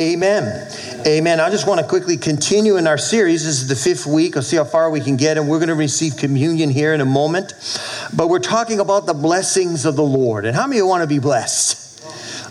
Amen. Amen. I just want to quickly continue in our series. This is the fifth week. I'll see how far we can get, and we're going to receive communion here in a moment. But we're talking about the blessings of the Lord. And how many of you want to be blessed?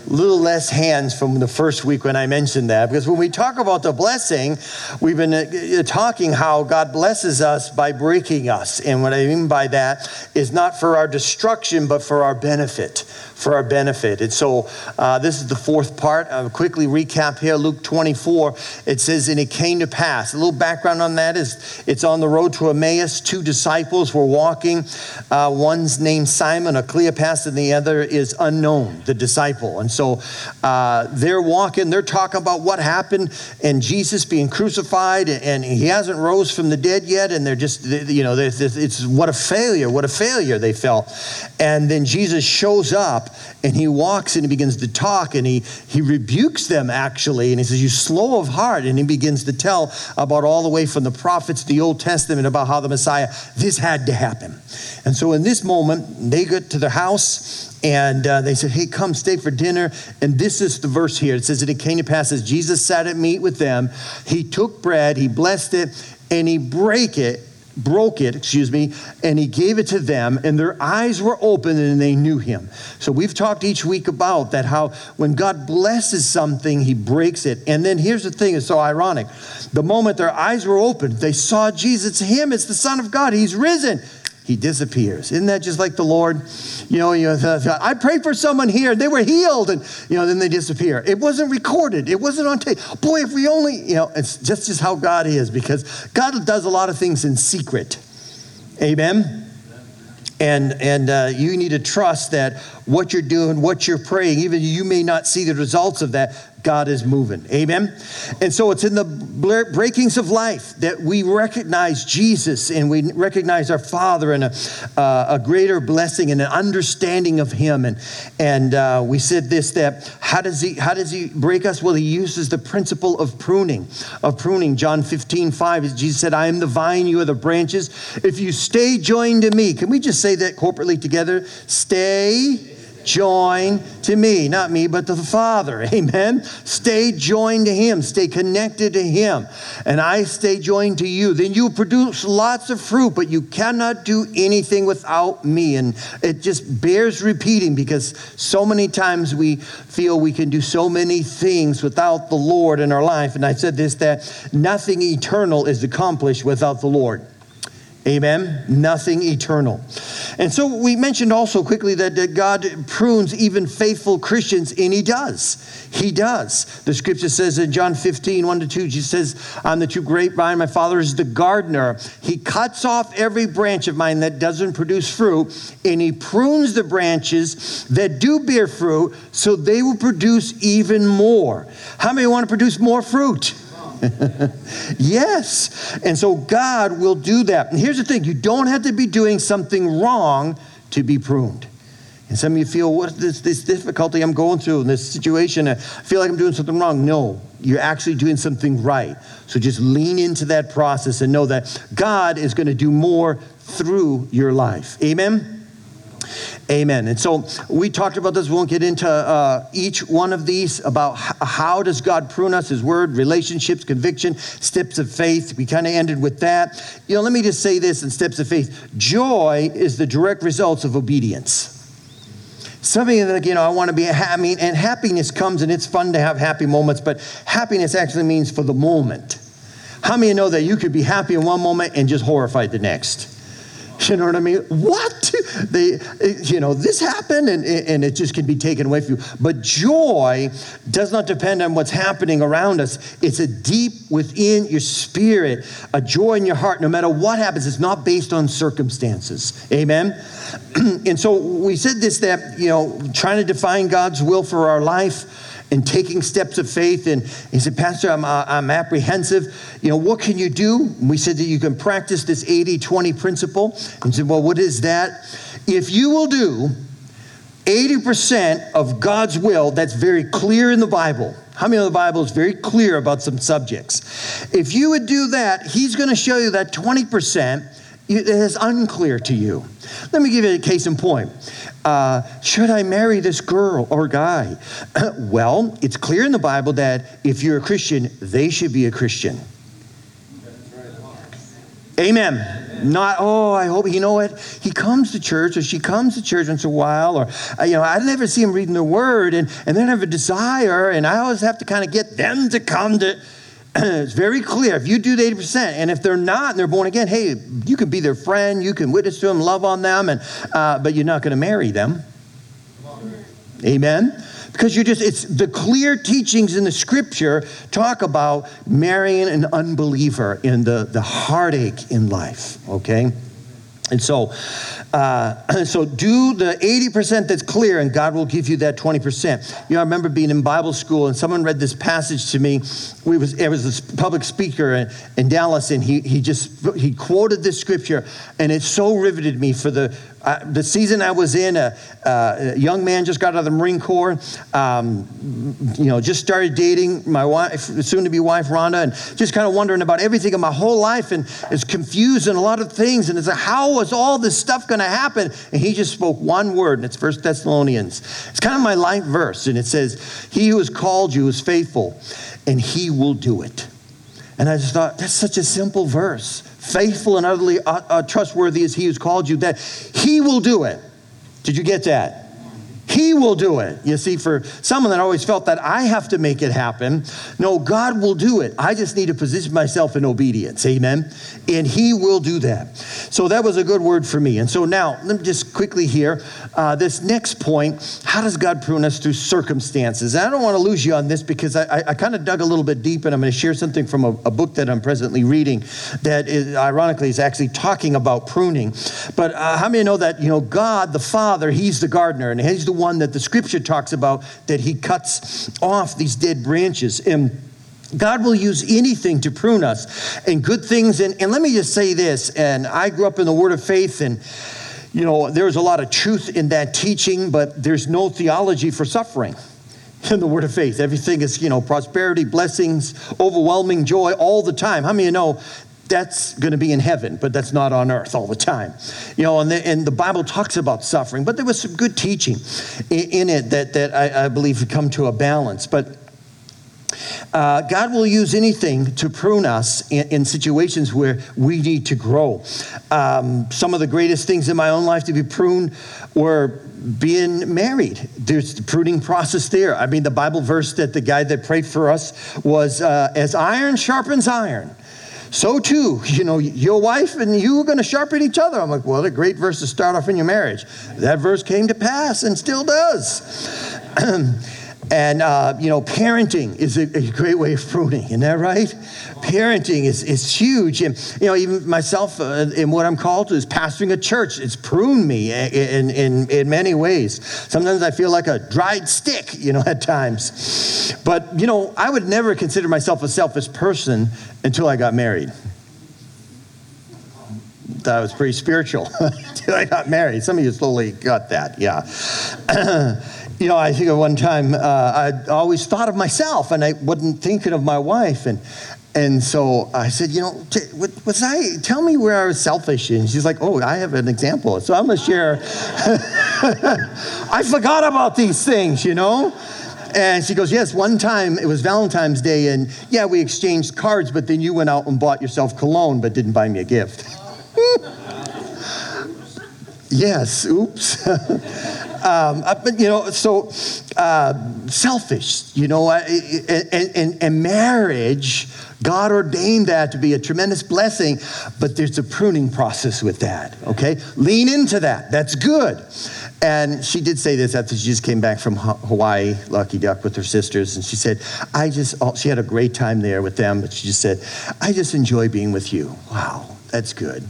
Little less hands from the first week when I mentioned that. Because when we talk about the blessing, we've been uh, talking how God blesses us by breaking us. And what I mean by that is not for our destruction, but for our benefit for our benefit. And so uh, this is the fourth part. I'll quickly recap here Luke 24. It says, And it came to pass. A little background on that is it's on the road to Emmaus. Two disciples were walking. Uh, one's named Simon, a Cleopas, and the other is unknown, the disciple. And so uh, they're walking, they're talking about what happened and Jesus being crucified, and he hasn't rose from the dead yet. And they're just, you know, it's what a failure, what a failure they felt. And then Jesus shows up and he walks and he begins to talk and he, he rebukes them actually. And he says, You slow of heart. And he begins to tell about all the way from the prophets, the Old Testament, about how the Messiah, this had to happen. And so in this moment, they get to the house and uh, they said, Hey, come stay for dinner. And this is the verse here. It says that it came to pass as Jesus sat at meat with them, he took bread, he blessed it, and he break it broke it, excuse me, and he gave it to them, and their eyes were open and they knew him. So we've talked each week about that, how when God blesses something, he breaks it. And then here's the thing, it's so ironic. The moment their eyes were open, they saw Jesus, him, it's the Son of God, he's risen he disappears. Isn't that just like the Lord? You know, you know, I prayed for someone here, they were healed, and you know, then they disappear. It wasn't recorded, it wasn't on tape. Boy, if we only, you know, it's just just how God is, because God does a lot of things in secret. Amen. And, and uh, you need to trust that what you're doing, what you're praying, even you may not see the results of that, God is moving. Amen? And so it's in the breakings of life that we recognize Jesus and we recognize our Father and a, uh, a greater blessing and an understanding of Him. And, and uh, we said this that how does, he, how does He break us? Well, He uses the principle of pruning. Of pruning. John 15, 5, Jesus said, I am the vine, you are the branches. If you stay joined to me, can we just say that corporately together? Stay join to me, not me, but to the Father. Amen. Stay joined to Him, stay connected to Him, and I stay joined to you. Then you produce lots of fruit, but you cannot do anything without me. And it just bears repeating because so many times we feel we can do so many things without the Lord in our life. And I said this that nothing eternal is accomplished without the Lord. Amen. Nothing eternal. And so we mentioned also quickly that, God prunes even faithful Christians, and He does. He does. The scripture says in John 15, 1 to 2, Jesus says, I'm the true grapevine, my Father is the gardener. He cuts off every branch of mine that doesn't produce fruit, and He prunes the branches that do bear fruit so they will produce even more. How many want to produce more fruit? yes. And so God will do that. And here's the thing you don't have to be doing something wrong to be pruned. And some of you feel, what is this, this difficulty I'm going through in this situation? I feel like I'm doing something wrong. No, you're actually doing something right. So just lean into that process and know that God is going to do more through your life. Amen? Amen. And so we talked about this. We won't get into uh, each one of these about how does God prune us, His Word, relationships, conviction, steps of faith. We kind of ended with that. You know, let me just say this in steps of faith. Joy is the direct results of obedience. Some of you like, you know, I want to be happy, and happiness comes, and it's fun to have happy moments, but happiness actually means for the moment. How many know that you could be happy in one moment and just horrified the next? You know what I mean? What? They, you know, this happened and, and it just can be taken away from you. But joy does not depend on what's happening around us. It's a deep within your spirit, a joy in your heart, no matter what happens. It's not based on circumstances. Amen? and so we said this that, you know, trying to define God's will for our life and taking steps of faith. And he said, Pastor, I'm, uh, I'm apprehensive. You know, what can you do? And we said that you can practice this 80 20 principle. And he said, Well, what is that? If you will do 80% of God's will, that's very clear in the Bible. How many of the Bible is very clear about some subjects? If you would do that, He's going to show you that 20% is unclear to you. Let me give you a case in point. Uh, should I marry this girl or guy? well, it's clear in the Bible that if you're a Christian, they should be a Christian. Amen. Not, oh, I hope, you know what? He comes to church or she comes to church once a while, or, uh, you know, I never see him reading the word, and, and then I have a desire, and I always have to kind of get them to come to. it's very clear. If you do the 80%, and if they're not and they're born again, hey, you can be their friend, you can witness to them, love on them, and, uh, but you're not going to marry them. Amen? Because you're just, it's the clear teachings in the scripture talk about marrying an unbeliever and the, the heartache in life, okay? And so, uh, so do the 80% that's clear, and God will give you that 20%. You know, I remember being in Bible school, and someone read this passage to me. We was, it was a public speaker in, in Dallas, and he, he just he quoted this scripture, and it so riveted me for the uh, the season I was in, a, a, young man just got out of the Marine Corps. Um, you know, just started dating my wife, soon-to-be wife Rhonda, and just kind of wondering about everything in my whole life, and is confused in a lot of things. And it's like, how was all this stuff going to happen? And he just spoke one word, and it's First Thessalonians. It's kind of my life verse, and it says, "He who has called you is faithful, and He will do it." And I just thought that's such a simple verse faithful and utterly uh, uh, trustworthy as he who's called you, that he will do it. Did you get that? He will do it. You see, for someone that always felt that I have to make it happen, no, God will do it. I just need to position myself in obedience. Amen. And He will do that. So that was a good word for me. And so now, let me just quickly here, uh, this next point how does God prune us through circumstances? And I don't want to lose you on this because I, I, I kind of dug a little bit deep and I'm going to share something from a, a book that I'm presently reading that is, ironically is actually talking about pruning. But uh, how many know that, you know, God, the Father, He's the gardener and He's the one that the scripture talks about that he cuts off these dead branches. And God will use anything to prune us and good things. And, and let me just say this, and I grew up in the word of faith and you know, there's a lot of truth in that teaching, but there's no theology for suffering in the word of faith. Everything is, you know, prosperity, blessings, overwhelming joy all the time. How many of you know that's going to be in heaven, but that's not on earth all the time. You know, and the, and the Bible talks about suffering, but there was some good teaching in, in it that, that I, I believe come to a balance. But uh, God will use anything to prune us in, in situations where we need to grow. Um, some of the greatest things in my own life to be pruned were being married. There's the pruning process there. I mean, the Bible verse that the guy that prayed for us was uh, as iron sharpens iron so too, you know, your wife and you are going to sharpen each other. I'm like, well, a great verse to start off in your marriage. That verse came to pass and still does. and, uh, you know, parenting is a, a, great way of pruning, isn't that right? Parenting is, is huge. And, you know, even myself, uh, in what I'm called to is pastoring a church, it's pruned me in, in, in many ways. Sometimes I feel like a dried stick, you know, at times. But, you know, I would never consider myself a selfish person until I got married. That was pretty spiritual until I got married. Some of you slowly got that, yeah. you know, I think at one time uh, I always thought of myself and I wasn't thinking of my wife. And, and so I said, you know, was I, tell me where I was selfish. And she's like, oh, I have an example. So I'm to share. I forgot about these things, you know? And she goes, Yes, one time it was Valentine's Day, and yeah, we exchanged cards, but then you went out and bought yourself cologne, but didn't buy me a gift. yes, oops. um, uh, but, you know, so uh, selfish, you know, and, and, and marriage, God ordained that to be a tremendous blessing, but there's a pruning process with that, okay? Lean into that. That's good. And she did say this after she just came back from Hawaii, Lucky Duck, with her sisters. And she said, I just, she had a great time there with them, but she just said, I just enjoy being with you. Wow, that's good.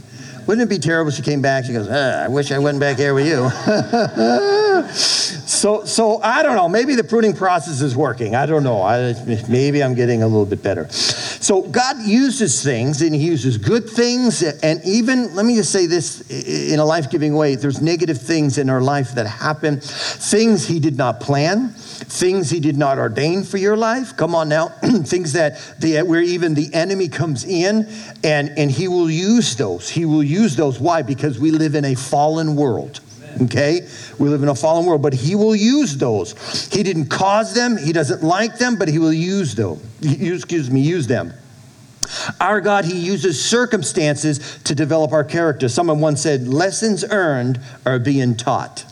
Wouldn't it be terrible if she came back? She goes, ah, I wish I went back here with you. so, so I don't know. Maybe the pruning process is working. I don't know. I, maybe I'm getting a little bit better. So God uses things, and He uses good things, and even let me just say this in a life-giving way. There's negative things in our life that happen, things He did not plan, things He did not ordain for your life. Come on now, things that the, where even the enemy comes in, and and He will use those. He will use those. Why? Because we live in a fallen world. Okay? We live in a fallen world, but he will use those. He didn't cause them, he doesn't like them, but he will use them. Excuse me, use them. Our God, He uses circumstances to develop our character. Someone once said, Lessons earned are being taught.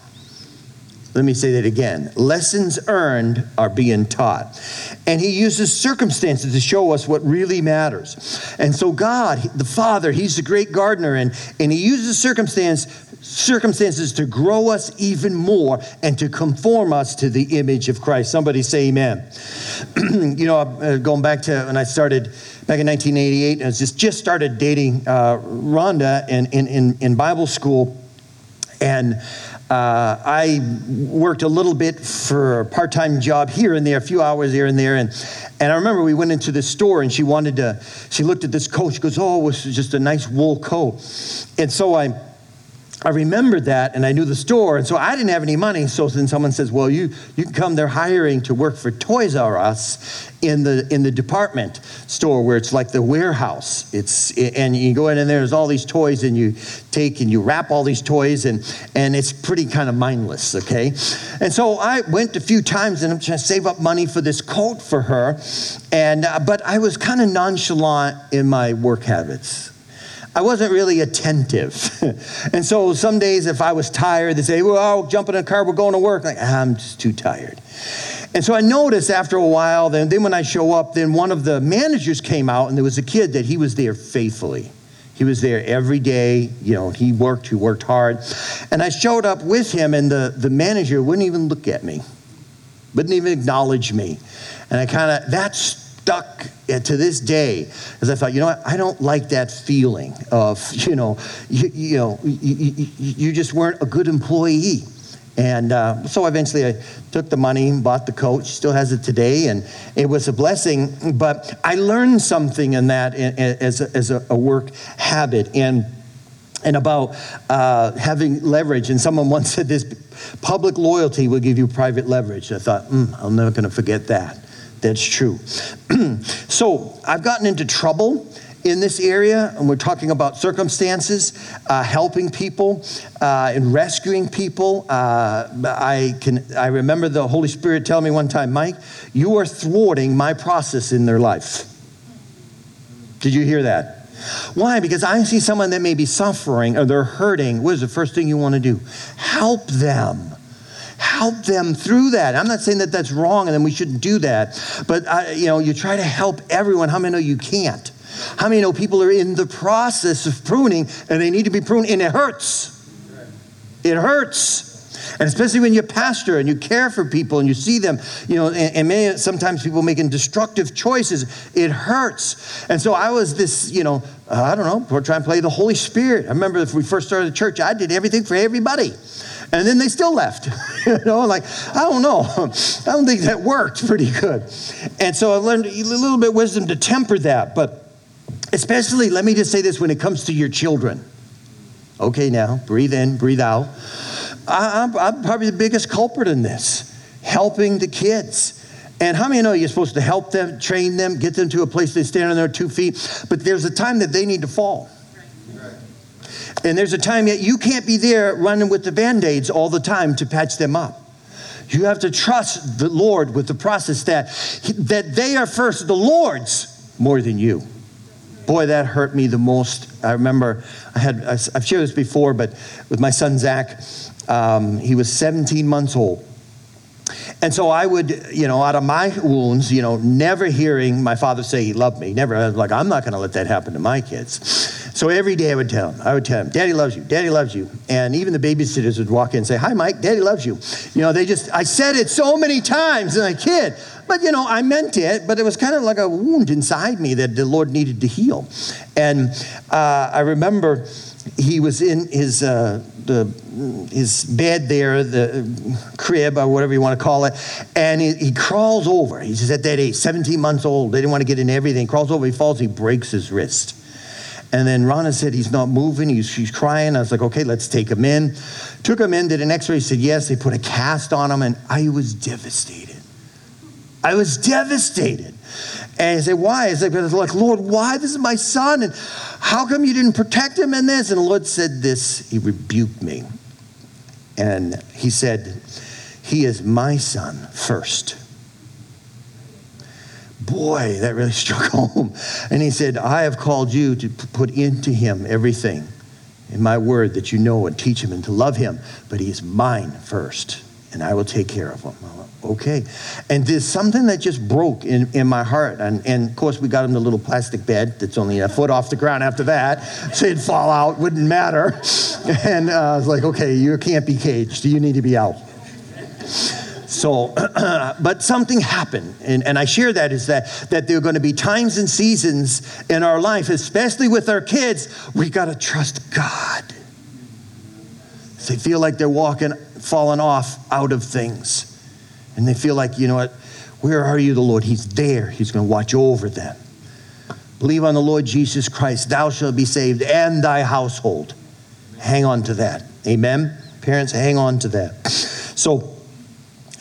Let me say that again. Lessons earned are being taught. And he uses circumstances to show us what really matters. And so, God, the Father, He's the great gardener, and, and He uses circumstance, circumstances to grow us even more and to conform us to the image of Christ. Somebody say amen. you know, uh, going back to when I started back in 1988, I just, just started dating uh, Rhonda in, in, in, in Bible school. And uh, I worked a little bit for a part time job here and there, a few hours here and there. And, and I remember we went into the store and she wanted to, she looked at this coat. She goes, Oh, it was just a nice wool coat. And so I, I remembered that and I knew the store. And so I didn't have any money. So then someone says, Well, you, you can come, they're hiring to work for Toys R Us in the, in the department store where it's like the warehouse. It's, and you go in and there's all these toys and you take and you wrap all these toys and, and it's pretty kind of mindless, okay? And so I went a few times and I'm trying to save up money for this coat for her. And, uh, but I was kind of nonchalant in my work habits. I wasn't really attentive. and so some days, if I was tired, they'd say, Well, I'll jump in a car, we're going to work. Like, ah, I'm just too tired. And so I noticed after a while, then, then when I show up, then one of the managers came out, and there was a kid that he was there faithfully. He was there every day. You know, he worked, he worked hard. And I showed up with him, and the, the manager wouldn't even look at me, wouldn't even acknowledge me. And I kind of, that's stuck to this day as I thought, you know what, I don't like that feeling of, you know, you, you know, you, you, you, just weren't a good employee. And uh, so eventually I took the money, bought the coat, she still has it today, and it was a blessing. But I learned something in that as a, as a work habit. And and about uh, having leverage. And someone once said this public loyalty will give you private leverage. I thought, mm, I'm never going to forget that. That's true. so I've gotten into trouble in this area, and we're talking about circumstances, uh, helping people, uh, and rescuing people. Uh, I can I remember the Holy Spirit telling me one time, Mike, you are thwarting my process in their life. Did you hear that? Why? Because I see someone that may be suffering or they're hurting. What is the first thing you want to do? Help them help them through that. I'm not saying that that's wrong and then we shouldn't do that, but you know, you try to help everyone. How many know you can't? How many know people are in the process of pruning and they need to be pruned and it hurts? It hurts. And especially when you're pastor and you care for people and you see them, you know, and, and many, sometimes people making destructive choices, it hurts. And so I was this, you know, uh, I don't know, we're trying to play the Holy Spirit. I remember if we first started the church, I did everything for everybody. And then they still left. you know, like, I don't know. I don't think that worked pretty good. And so I learned a little bit of wisdom to temper that. But especially, let me just say this when it comes to your children. Okay, now, breathe in, breathe out. I, am I'm probably the biggest culprit in this, helping the kids. And how many know you're supposed to help them, train them, get them to a place they stand on their two feet? But there's a time that they need to fall. And there's a time yet you can't be there running with the band aids all the time to patch them up. You have to trust the Lord with the process that, that they are first the Lord's more than you. Boy, that hurt me the most. I remember I had, I've shared this before, but with my son Zach, um, he was 17 months old. And so I would, you know, out of my wounds, you know, never hearing my father say he loved me, never, like, I'm not going to let that happen to my kids. So every day I would tell him, I would tell him, Daddy loves you, Daddy loves you. And even the babysitters would walk in and say, Hi, Mike, Daddy loves you. You know, they just, I said it so many times as a kid, but you know, I meant it, but it was kind of like a wound inside me that the Lord needed to heal. And uh, I remember he was in his, uh, the, his bed there, the crib or whatever you want to call it, and he, he crawls over. He's at that age, 17 months old. They didn't want to get into everything. He crawls over, he falls, he breaks his wrist. And then Rhonda said he's not moving. He's, she's crying. I was like, okay, let's take him in. Took him in, did an x ray, said yes. They put a cast on him, and I was devastated. I was devastated. And he said, why? I said, like, Lord, why? This is my son. And how come you didn't protect him in this? And the Lord said this. He rebuked me. And he said, He is my son first boy, that really struck home. And he said, I have called you to put into him everything in my word that you know and teach him and to love him, but he is mine first, and I will take care of him. okay. And there's something that just broke in, in my heart. And, and of course, we got him the little plastic bed that's only a foot off the ground after that. So he'd fall out, wouldn't matter. And uh, I was like, okay, you can't be caged. You need to be out. So, but something happened. And, and I share that is that, that there are going to be times and seasons in our life, especially with our kids, we got to trust God. They feel like they're walking, falling off out of things. And they feel like, you know what, where are you, the Lord? He's there. He's going to watch over them. Believe on the Lord Jesus Christ, thou shalt be saved, and thy household. Hang on to that. Amen. Parents, hang on to that. So,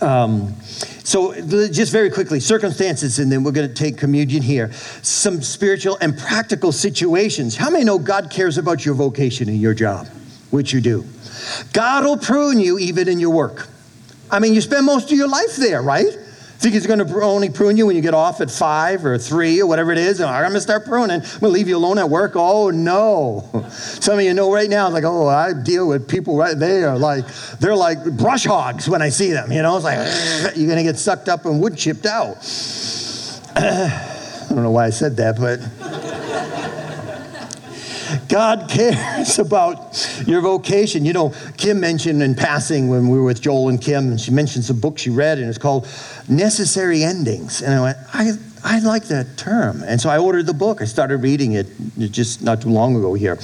um, so, just very quickly, circumstances, and then we're going to take communion here. Some spiritual and practical situations. How many know God cares about your vocation and your job, which you do? God will prune you even in your work. I mean, you spend most of your life there, right? Think he's going to only prune you when you get off at five or three or whatever it is? And I'm going to start pruning. I'm going to leave you alone at work. Oh, no. Some of you know right now, like, oh, I deal with people right They are like, they're like brush hogs when I see them. You know, it's like, you're going to get sucked up and wood chipped out. I don't know why I said that, but. God cares about your vocation. You know, Kim mentioned in passing when we were with Joel and Kim, and she mentioned some book she read, and it's called Necessary Endings. And I went, I, I like that term. And so I ordered the book. I started reading it just not too long ago here.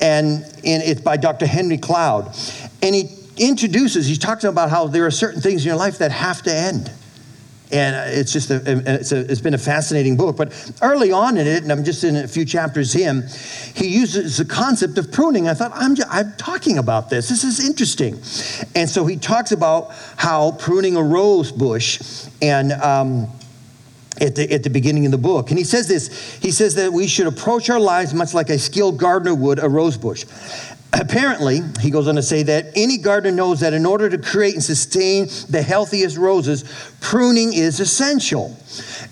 And, and it's by Dr. Henry Cloud. And he introduces, he talks about how there are certain things in your life that have to end. And it's just a, it's, a, it's been a fascinating book. But early on in it, and I'm just in a few chapters in, he uses the concept of pruning. I thought, I'm, just, I'm talking about this. This is interesting. And so he talks about how pruning a rose bush and. Um, at the, at the beginning of the book. And he says this he says that we should approach our lives much like a skilled gardener would a rose bush. Apparently, he goes on to say that any gardener knows that in order to create and sustain the healthiest roses, pruning is essential.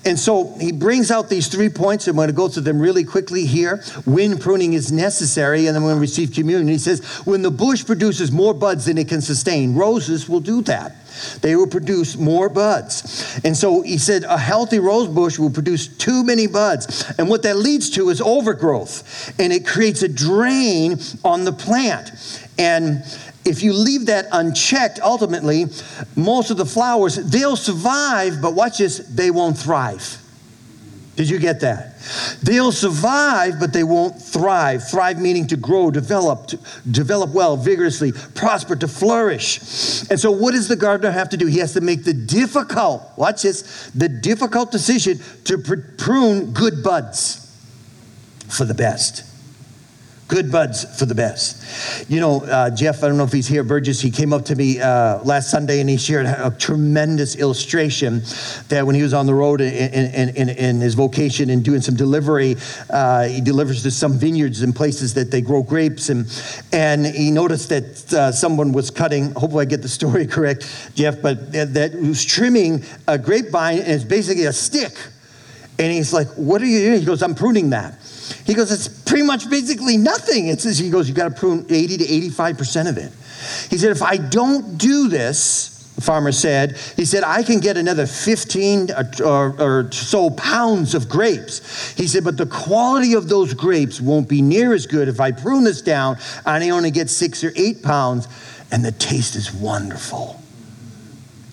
And so he brings out these three points. I'm going to go through them really quickly here. When pruning is necessary, and then when we receive communion, he says, when the bush produces more buds than it can sustain, roses will do that. They will produce more buds. And so he said a healthy rose bush will produce too many buds. And what that leads to is overgrowth. And it creates a drain on the plant. And if you leave that unchecked, ultimately, most of the flowers, they'll survive, but watch this, they won't thrive. Did you get that? They'll survive, but they won't thrive. Thrive meaning to grow, develop, to develop well, vigorously, prosper, to flourish. And so, what does the gardener have to do? He has to make the difficult, watch this, the difficult decision to prune good buds for the best good buds for the best. You know, uh, Jeff, I don't know if he's here, Burgess, he came up to me uh, last Sunday and he shared a tremendous illustration that when he was on the road in, in, in, in his vocation and doing some delivery, uh, he delivers to some vineyards and places that they grow grapes. And, and he noticed that uh, someone was cutting, hopefully I get the story correct, Jeff, but that was trimming a grapevine and it's basically a stick. And he's like, What are you doing? He goes, I'm pruning that. He goes, it's pretty much basically nothing. It says, he goes, you got to prune 80 to 85% of it. He said, if I don't do this, the farmer said, he said, I can get another 15 uh, or, uh, or, so pounds of grapes. He said, but the quality of those grapes won't be near as good if I prune this down and I only get six or eight pounds, and the taste is wonderful.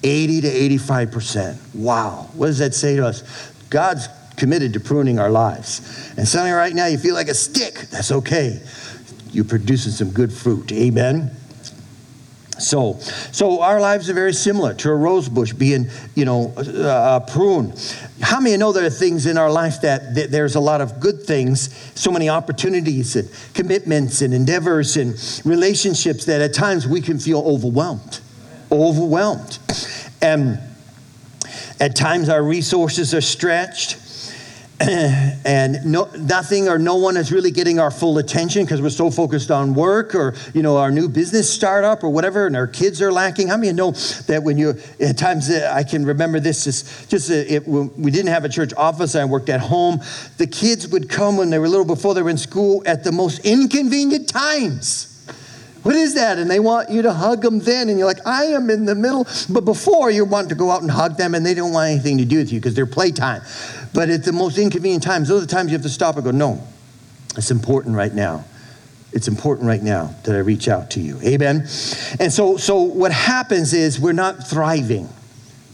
80 to 85%. Wow. What does that say to us? God's committed to pruning our lives. And suddenly, right now, you feel like a stick. That's okay. you're producing some good fruit. Amen. So, so our lives are very similar to a rose bush being, you know, uh, uh, a, a prune. How many know there are things in our life that, that, there's a lot of good things, so many opportunities and commitments and endeavors and relationships that at times we can feel overwhelmed, overwhelmed, and at times our resources are stretched and no, nothing or no one is really getting our full attention because we're so focused on work or you know our new business startup or whatever and our kids are lacking how many know that when you at times uh, i can remember this just, just uh, it, we didn't have a church office i worked at home the kids would come when they were little before they were in school at the most inconvenient times what is that? And they want you to hug them then. And you're like, I am in the middle. But before, you want to go out and hug them, and they don't want anything to do with you because they're playtime. But at the most inconvenient times, those are the times you have to stop and go, no, it's important right now. It's important right now that I reach out to you. Amen. And so, so what happens is we're not thriving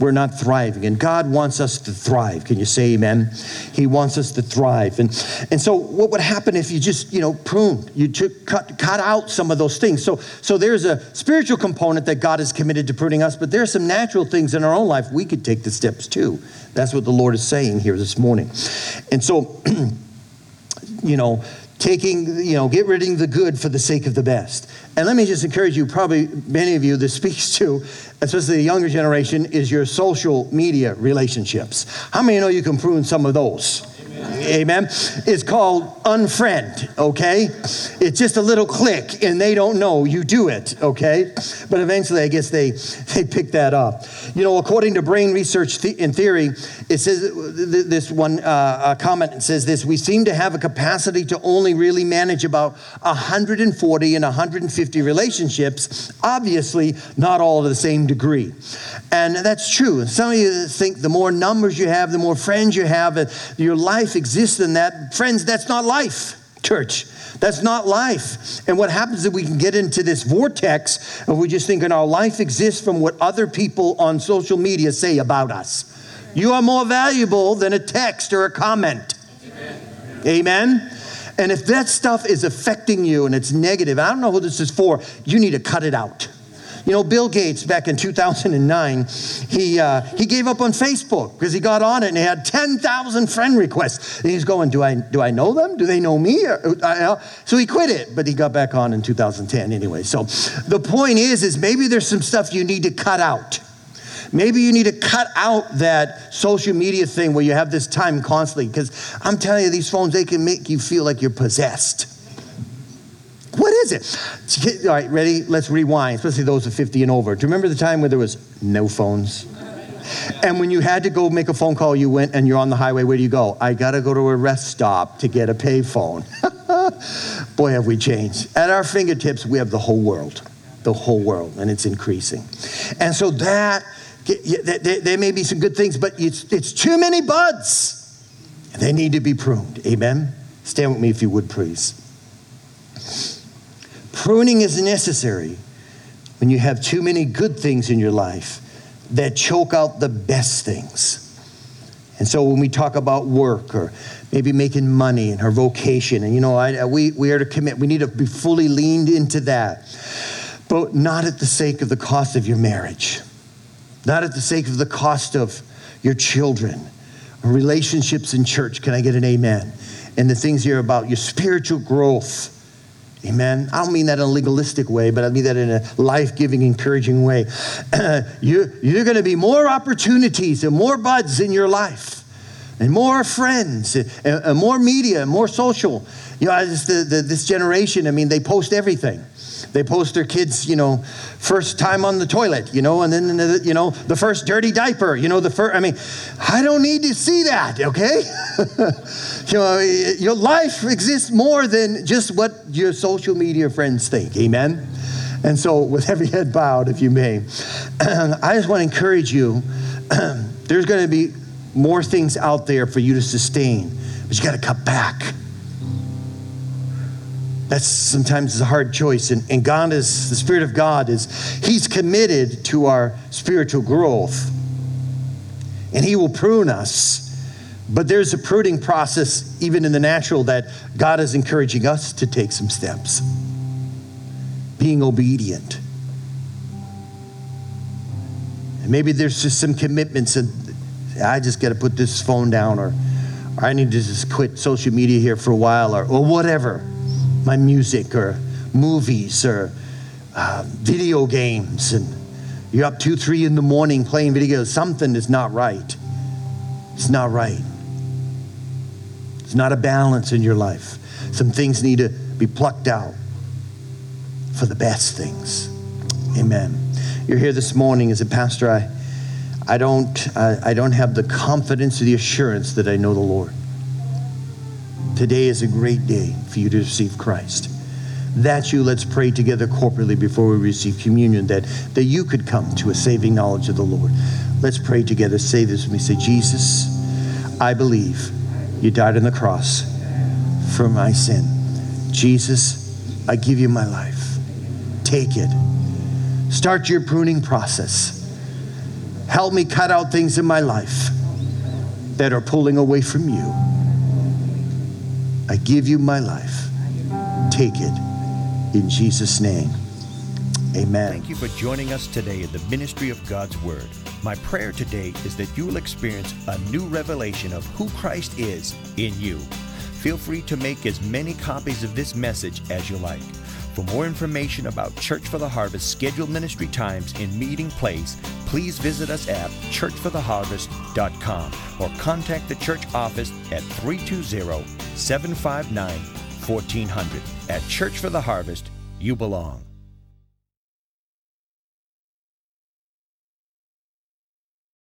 we're not thriving. And God wants us to thrive. Can you say amen? He wants us to thrive. And, and so what would happen if you just, you know, pruned, you took, cut, cut out some of those things? So, so there's a spiritual component that God is committed to pruning us, but there are some natural things in our own life we could take the steps too. That's what the Lord is saying here this morning. And so, you know, taking, you know, get rid of the good for the sake of the best. And let me just encourage you, probably many of you this speaks to, especially the younger generation, is your social media relationships. How many know you can prune some of those? Amen. It's called unfriend, okay? It's just a little click and they don't know you do it, okay? But eventually, I guess they, they pick that up. You know, according to brain research th- in theory, it says this one uh, comment says this we seem to have a capacity to only really manage about 140 and 150 relationships, obviously, not all to the same degree. And that's true. Some of you think the more numbers you have, the more friends you have, your life exists in that. Friends, that's not life, church. That's not life. And what happens is we can get into this vortex of we just thinking our life exists from what other people on social media say about us. You are more valuable than a text or a comment. Amen. Amen. And if that stuff is affecting you and it's negative, I don't know who this is for, you need to cut it out. You know, Bill Gates back in 2009, he, uh, he gave up on Facebook because he got on it and he had 10,000 friend requests. And he's going, do I, do I know them? Do they know me? Uh, so he quit it, but he got back on in 2010 anyway. So the point is, is maybe there's some stuff you need to cut out. Maybe you need to cut out that social media thing where you have this time constantly because I'm telling you, these phones, they can make you feel like you're possessed. What is it? All right, ready? Let's rewind, especially those of 50 and over. Do you remember the time where there was no phones? And when you had to go make a phone call, you went and you're on the highway. Where do you go? I got to go to a rest stop to get a payphone. Boy, have we changed. At our fingertips, we have the whole world, the whole world, and it's increasing. And so that, there may be some good things, but it's, it's too many buds. They need to be pruned. Amen? Stand with me if you would, please. Pruning is necessary when you have too many good things in your life that choke out the best things. And so when we talk about work or maybe making money and her vocation, and you know, I, we, we are to commit, we need to be fully leaned into that, but not at the sake of the cost of your marriage, not at the sake of the cost of your children, relationships in church. Can I get an amen? And the things you're about, your spiritual growth Amen. I don't mean that in a legalistic way, but I mean that in a life giving, encouraging way. you, you're going to be more opportunities and more buds in your life, and more friends, and, and more media, and more social. You know, the, the, this generation, I mean, they post everything. They post their kids, you know, first time on the toilet, you know, and then, you know, the first dirty diaper, you know, the first, I mean, I don't need to see that, okay? you know, your life exists more than just what your social media friends think, amen? And so, with every head bowed, if you may, I just want to encourage you there's going to be more things out there for you to sustain, but you got to cut back. That's sometimes a hard choice. And, and God is, the Spirit of God is, He's committed to our spiritual growth. And He will prune us. But there's a pruning process, even in the natural, that God is encouraging us to take some steps. being obedient. And maybe there's just some commitments and I just got to put this phone down or, or I need to just quit social media here for a while or, or whatever. My music or movies or uh, video games and you're up two, three in the morning playing video. Something is not right. It's not right. It's not a balance in your life. Some things need to be plucked out for the best things. Amen. You're here this morning as a pastor. I, I don't, I, I don't have the confidence or the assurance that I know the Lord. Today is a great day for you to receive Christ. That's you. Let's pray together corporately before we receive communion that, that you could come to a saving knowledge of the Lord. Let's pray together. Say this with me. Say, Jesus, I believe you died on the cross for my sin. Jesus, I give you my life. Take it. Start your pruning process. Help me cut out things in my life that are pulling away from you. I give you my life. Take it in Jesus' name. Amen. Thank you for joining us today in the ministry of God's Word. My prayer today is that you will experience a new revelation of who Christ is in you. Feel free to make as many copies of this message as you like. For more information about Church for the Harvest scheduled ministry times and meeting place, please visit us at churchfortheharvest.com or contact the church office at 320 759 1400. At Church for the Harvest, you belong.